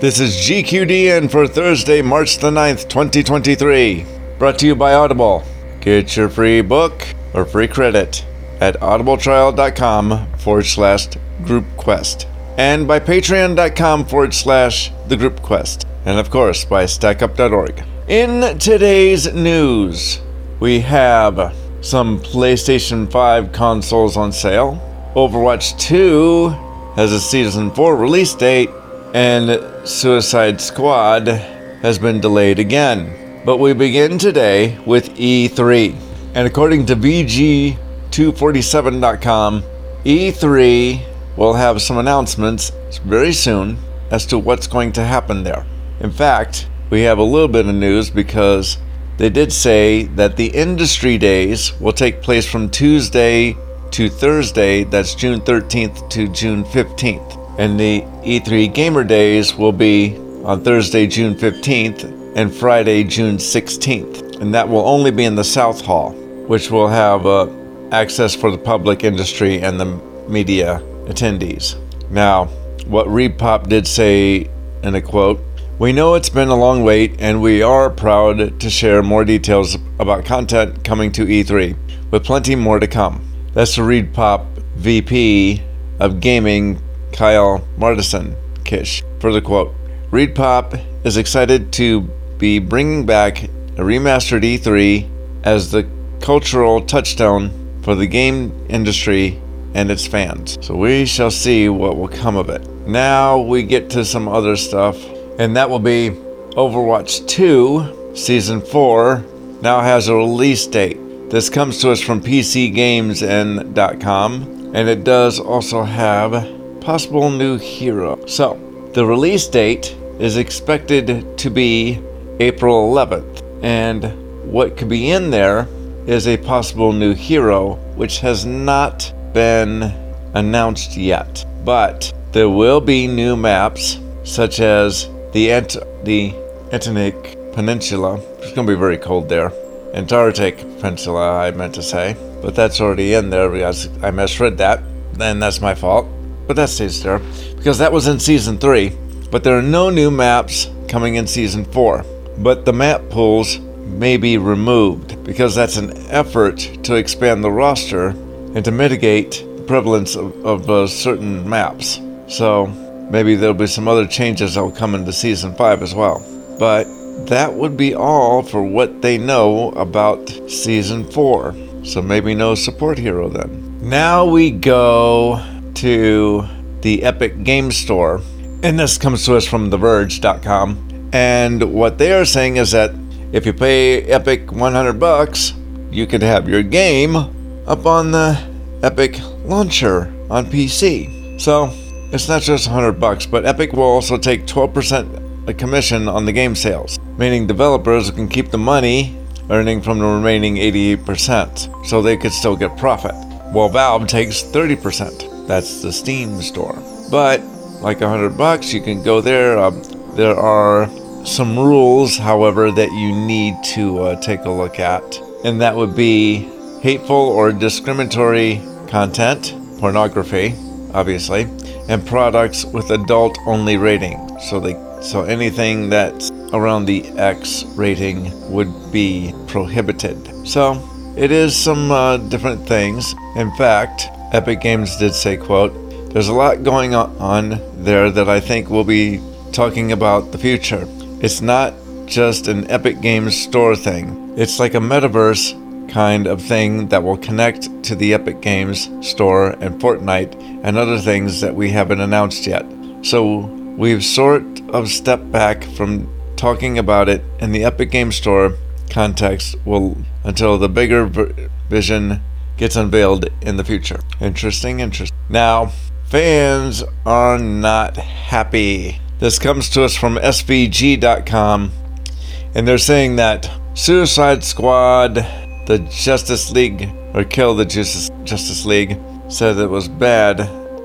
This is GQDN for Thursday, March the 9th, 2023. Brought to you by Audible. Get your free book or free credit at audibletrial.com forward slash group quest and by patreon.com forward slash the group quest and of course by stackup.org. In today's news, we have some PlayStation 5 consoles on sale. Overwatch 2 has a Season 4 release date, and Suicide Squad has been delayed again. But we begin today with E3. And according to VG247.com, E3 will have some announcements very soon as to what's going to happen there. In fact, we have a little bit of news because they did say that the industry days will take place from Tuesday to Thursday, that's June 13th to June 15th. And the E3 Gamer Days will be on Thursday, June 15th and Friday, June 16th. And that will only be in the South Hall, which will have uh, access for the public industry and the media attendees. Now, what ReedPop did say in a quote we know it's been a long wait, and we are proud to share more details about content coming to E3, with plenty more to come. That's the ReedPop VP of Gaming, Kyle Martison Kish. For the quote ReedPop is excited to be bringing back a remastered E3 as the cultural touchstone for the game industry and its fans. So we shall see what will come of it. Now we get to some other stuff and that will be Overwatch 2 Season 4 now has a release date. This comes to us from PCGamesN.com, and it does also have possible new hero. So, the release date is expected to be April 11th, and what could be in there is a possible new hero, which has not been announced yet. But there will be new maps, such as the Ant the Antarctic Peninsula. It's going to be very cold there. Antarctic Peninsula, I meant to say, but that's already in there because I misread that. Then that's my fault. But that stays there because that was in season three. But there are no new maps coming in season four. But the map pools may be removed because that's an effort to expand the roster and to mitigate the prevalence of, of uh, certain maps. So Maybe there'll be some other changes that'll come into season 5 as well. But that would be all for what they know about season 4. So maybe no support hero then. Now we go to the Epic Game Store. And this comes to us from TheVerge.com. And what they are saying is that if you pay Epic 100 bucks, you could have your game up on the Epic launcher on PC. So it's not just 100 bucks, but Epic will also take 12% a commission on the game sales, meaning developers can keep the money earning from the remaining 88%, so they could still get profit. While Valve takes 30%. That's the Steam store. But like a 100 bucks, you can go there. Uh, there are some rules, however, that you need to uh, take a look at, and that would be hateful or discriminatory content, pornography, obviously, and products with adult only rating. So they so anything that's around the X rating would be prohibited. So it is some uh, different things. In fact, Epic Games did say, "quote There's a lot going on there that I think we'll be talking about the future. It's not just an Epic Games store thing. It's like a metaverse kind of thing that will connect to the Epic Games store and Fortnite and other things that we haven't announced yet. So we've sort of stepped back from talking about it in the Epic Games Store context will until the bigger vision gets unveiled in the future. Interesting, interesting. Now, fans are not happy. This comes to us from SVG.com, and they're saying that Suicide Squad the Justice League, or Kill the Justice, Justice League, said it was bad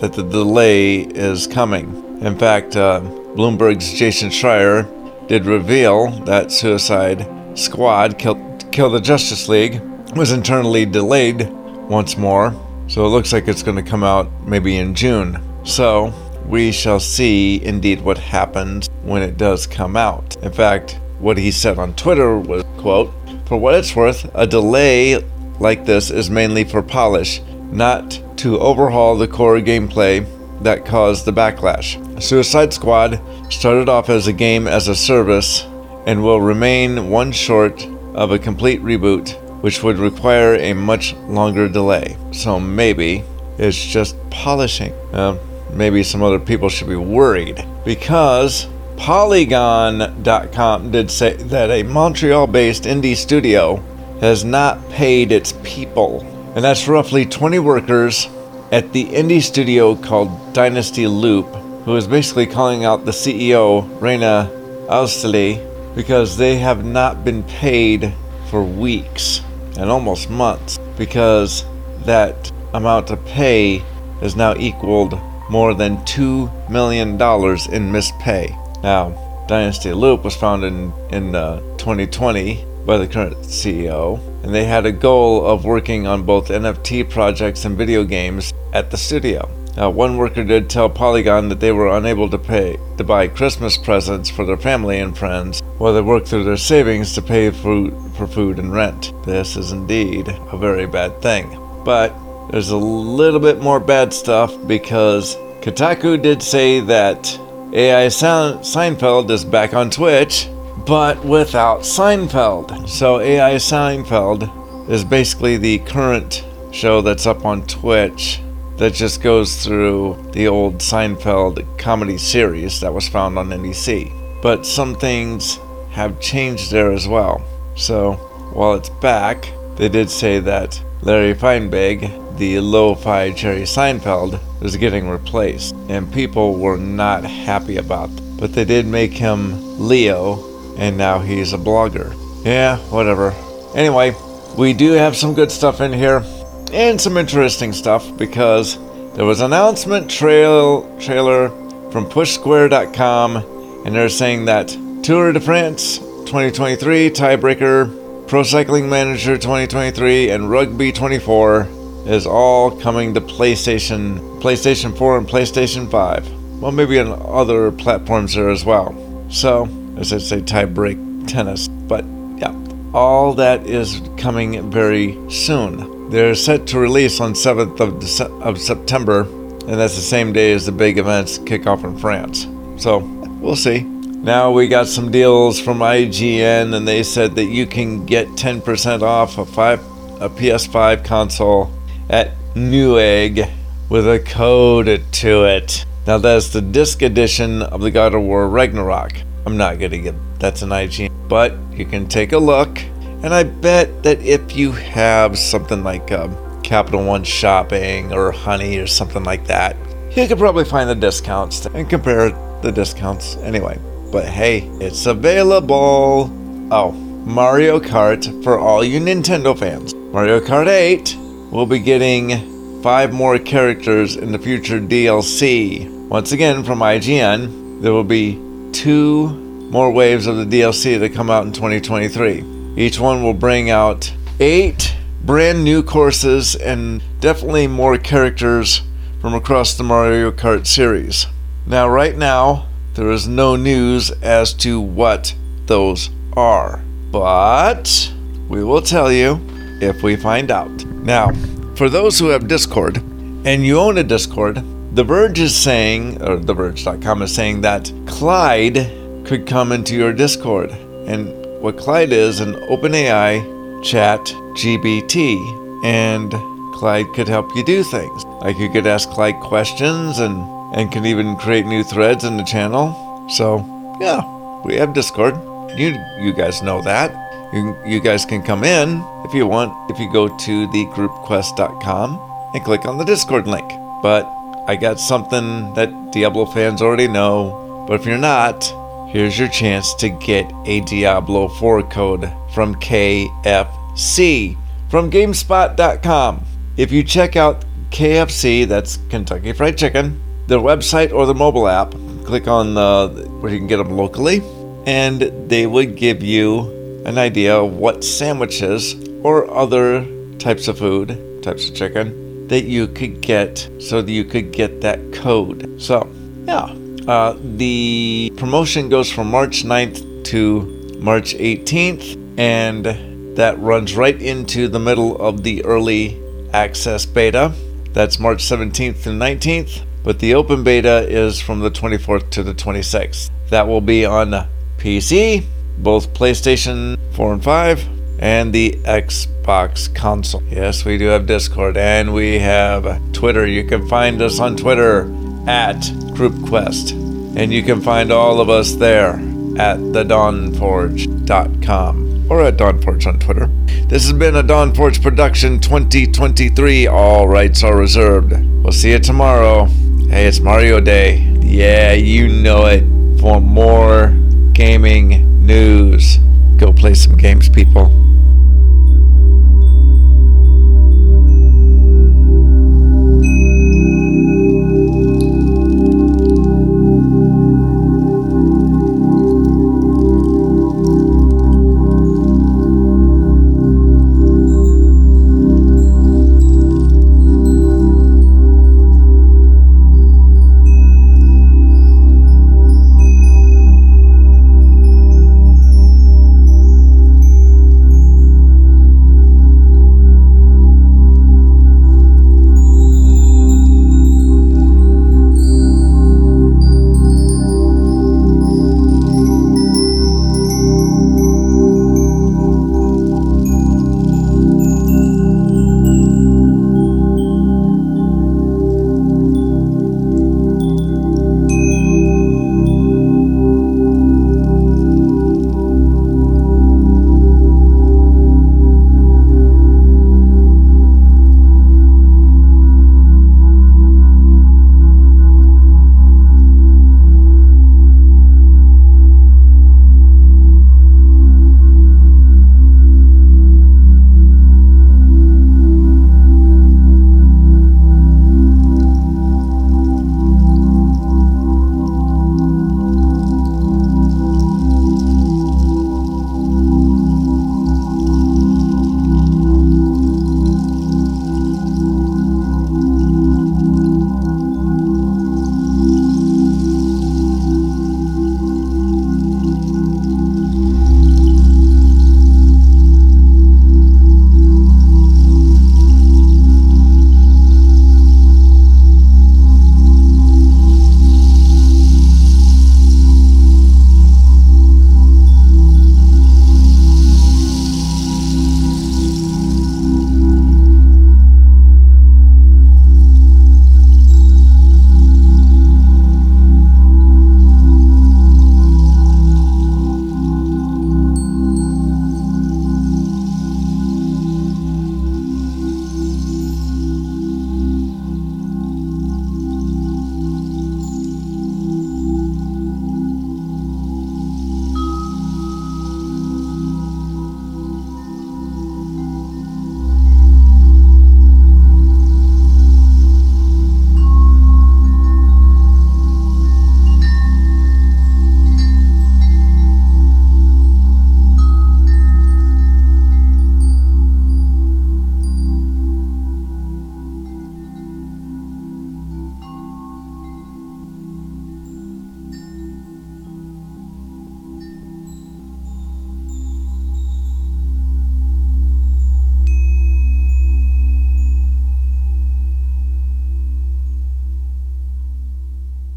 that the delay is coming. In fact, uh, Bloomberg's Jason Schreier did reveal that Suicide Squad, Kill, Kill the Justice League, was internally delayed once more. So it looks like it's going to come out maybe in June. So we shall see indeed what happens when it does come out. In fact, what he said on Twitter was, quote, For what it's worth, a delay like this is mainly for polish, not to overhaul the core gameplay that caused the backlash. Suicide Squad started off as a game as a service and will remain one short of a complete reboot, which would require a much longer delay. So maybe it's just polishing. Uh, maybe some other people should be worried because Polygon.com did say that a Montreal based indie studio has not paid its people, and that's roughly 20 workers at the indie studio called Dynasty Loop, who is basically calling out the CEO, Reina Austeli, because they have not been paid for weeks and almost months because that amount of pay has now equaled more than $2 million in missed pay. Now, Dynasty Loop was founded in, in uh, 2020 by the current CEO, and they had a goal of working on both NFT projects and video games at the studio. Now, one worker did tell Polygon that they were unable to pay to buy Christmas presents for their family and friends while they worked through their savings to pay for, for food and rent. This is indeed a very bad thing. But there's a little bit more bad stuff because Kotaku did say that AI Seinfeld is back on Twitch but without Seinfeld. So AI Seinfeld is basically the current show that's up on Twitch that just goes through the old Seinfeld comedy series that was found on NBC. But some things have changed there as well. So while it's back, they did say that Larry Feinberg, the lo-fi Jerry Seinfeld, is getting replaced, and people were not happy about that. But they did make him Leo and now he's a blogger. Yeah, whatever. Anyway, we do have some good stuff in here and some interesting stuff because there was an announcement trail trailer from pushsquare.com and they're saying that Tour de France 2023 tiebreaker, Pro Cycling Manager 2023 and Rugby 24 is all coming to PlayStation, PlayStation 4 and PlayStation 5. Well, maybe on other platforms there as well. So, as I say, tie break tennis. But yeah, all that is coming very soon. They're set to release on 7th of, Dece- of September, and that's the same day as the big events kick off in France. So we'll see. Now we got some deals from IGN, and they said that you can get 10% off a, five, a PS5 console at Newegg with a code to it. Now that's the disc edition of the God of War Ragnarok. I'm not to get that's an IGN, but you can take a look. And I bet that if you have something like um, Capital One Shopping or Honey or something like that, you could probably find the discounts and compare the discounts anyway. But hey, it's available. Oh, Mario Kart for all you Nintendo fans. Mario Kart 8 will be getting five more characters in the future DLC. Once again, from IGN, there will be two more waves of the DLC that come out in 2023. Each one will bring out eight brand new courses and definitely more characters from across the Mario Kart series. Now, right now, there is no news as to what those are, but we will tell you if we find out. Now, for those who have Discord and you own a Discord, the Verge is saying, or TheVerge.com is saying that Clyde could come into your Discord. And what Clyde is an OpenAI chat GBT. And Clyde could help you do things. Like you could ask Clyde questions and, and can even create new threads in the channel. So, yeah, we have Discord. You, you guys know that. You, you guys can come in if you want if you go to thegroupquest.com and click on the Discord link. But I got something that Diablo fans already know, but if you're not, here's your chance to get a Diablo 4 code from KFC from GameSpot.com. If you check out KFC, that's Kentucky Fried Chicken, their website or the mobile app, click on the, where you can get them locally, and they would give you an idea of what sandwiches or other types of food, types of chicken, that you could get so that you could get that code. So yeah, uh, the promotion goes from March 9th to March 18th, and that runs right into the middle of the early access beta. That's March 17th to 19th, but the open beta is from the 24th to the 26th. That will be on PC, both PlayStation 4 and 5, and the Xbox console. Yes, we do have Discord and we have Twitter. You can find us on Twitter at GroupQuest. And you can find all of us there at thedawnforge.com or at Dawnforge on Twitter. This has been a Dawnforge production 2023. All rights are reserved. We'll see you tomorrow. Hey, it's Mario Day. Yeah, you know it. For more gaming news, go play some games, people.